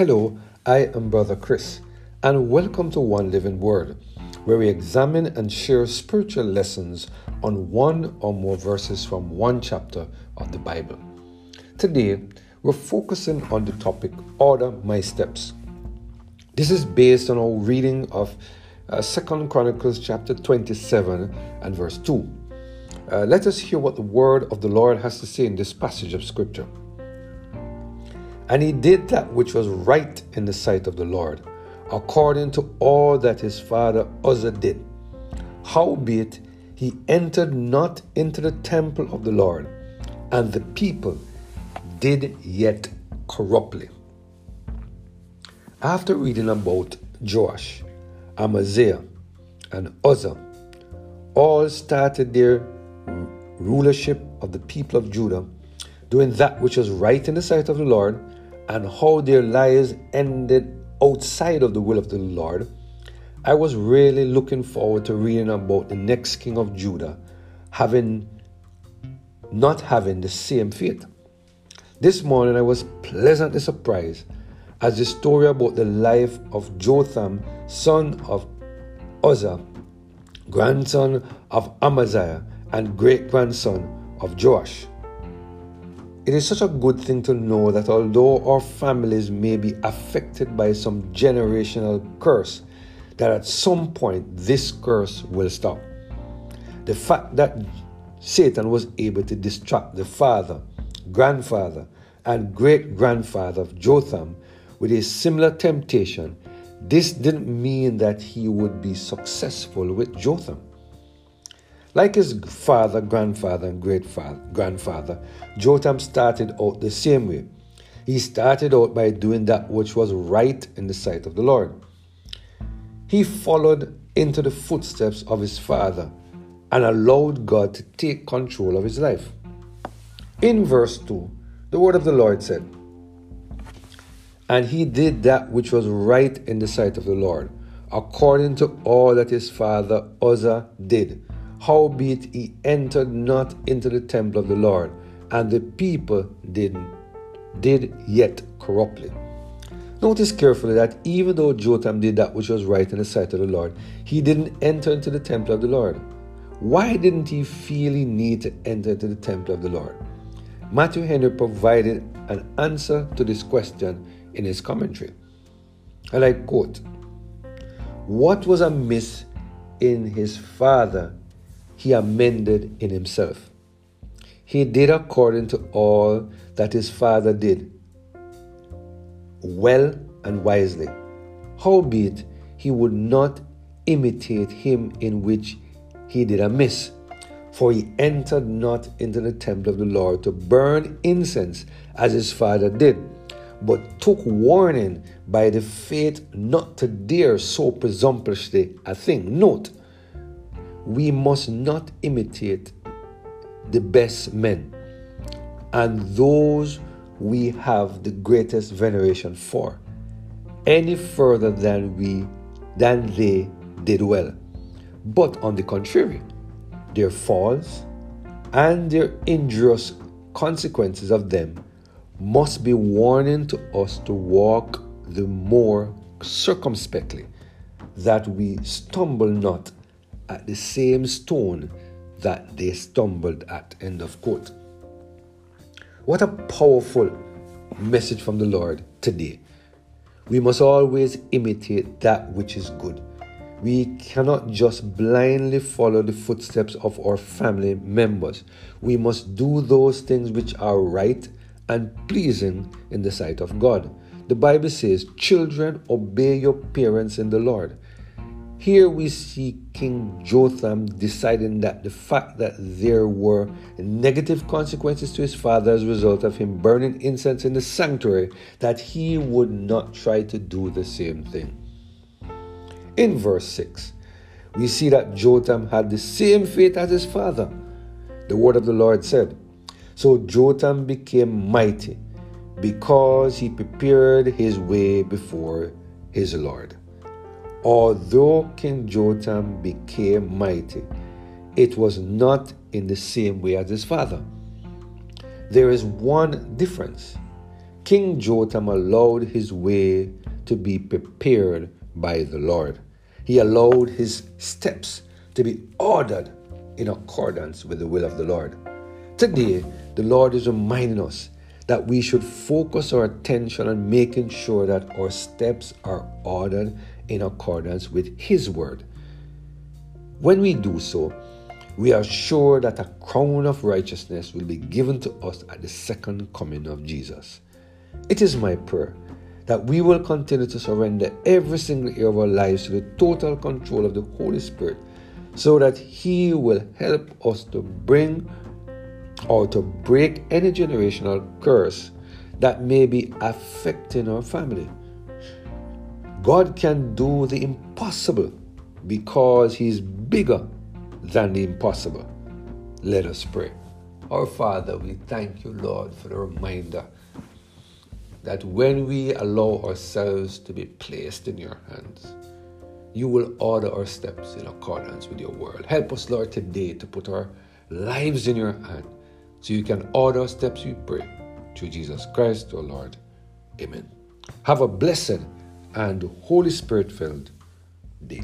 Hello, I am Brother Chris, and welcome to One Living Word, where we examine and share spiritual lessons on one or more verses from one chapter of the Bible. Today, we're focusing on the topic Order My Steps. This is based on our reading of uh, 2 Chronicles chapter 27 and verse 2. Uh, let us hear what the word of the Lord has to say in this passage of scripture. And he did that which was right in the sight of the Lord, according to all that his father Uzziah did. Howbeit, he entered not into the temple of the Lord, and the people did yet corruptly. After reading about Joash, Amaziah, and Uzziah, all started their rulership of the people of Judah, doing that which was right in the sight of the Lord and how their lives ended outside of the will of the Lord, I was really looking forward to reading about the next king of Judah having not having the same fate. This morning I was pleasantly surprised as the story about the life of Jotham, son of Uzziah, grandson of Amaziah, and great grandson of Joash. It is such a good thing to know that although our families may be affected by some generational curse, that at some point this curse will stop. The fact that Satan was able to distract the father, grandfather, and great grandfather of Jotham with a similar temptation, this didn't mean that he would be successful with Jotham. Like his father, grandfather, and great grandfather, Jotham started out the same way. He started out by doing that which was right in the sight of the Lord. He followed into the footsteps of his father and allowed God to take control of his life. In verse 2, the word of the Lord said, And he did that which was right in the sight of the Lord, according to all that his father Uzziah did Howbeit he entered not into the temple of the Lord, and the people did, did yet corruptly. Notice carefully that even though Jotham did that which was right in the sight of the Lord, he didn't enter into the temple of the Lord. Why didn't he feel he need to enter into the temple of the Lord? Matthew Henry provided an answer to this question in his commentary. And I quote, What was amiss in his father he amended in himself. He did according to all that his father did, well and wisely. Howbeit, he would not imitate him in which he did amiss. For he entered not into the temple of the Lord to burn incense as his father did, but took warning by the faith not to dare so presumptuously a thing. Note, we must not imitate the best men and those we have the greatest veneration for any further than we than they did well. But on the contrary their faults and their injurious consequences of them must be warning to us to walk the more circumspectly that we stumble not at the same stone that they stumbled at. End of quote. What a powerful message from the Lord today. We must always imitate that which is good. We cannot just blindly follow the footsteps of our family members. We must do those things which are right and pleasing in the sight of God. The Bible says, Children, obey your parents in the Lord. Here we see King Jotham deciding that the fact that there were negative consequences to his father as a result of him burning incense in the sanctuary, that he would not try to do the same thing. In verse 6, we see that Jotham had the same fate as his father. The word of the Lord said, So Jotham became mighty because he prepared his way before his Lord. Although King Jotham became mighty, it was not in the same way as his father. There is one difference. King Jotham allowed his way to be prepared by the Lord. He allowed his steps to be ordered in accordance with the will of the Lord. Today, the Lord is reminding us that we should focus our attention on making sure that our steps are ordered in accordance with His word. When we do so, we are sure that a crown of righteousness will be given to us at the second coming of Jesus. It is my prayer that we will continue to surrender every single area of our lives to the total control of the Holy Spirit so that He will help us to bring or to break any generational curse that may be affecting our family. God can do the impossible because He's bigger than the impossible. Let us pray. Our Father, we thank you, Lord, for the reminder that when we allow ourselves to be placed in your hands, you will order our steps in accordance with your word. Help us, Lord, today to put our lives in your hand so you can order our steps, we pray. Through Jesus Christ, our Lord. Amen. Have a blessed and Holy Spirit filled day.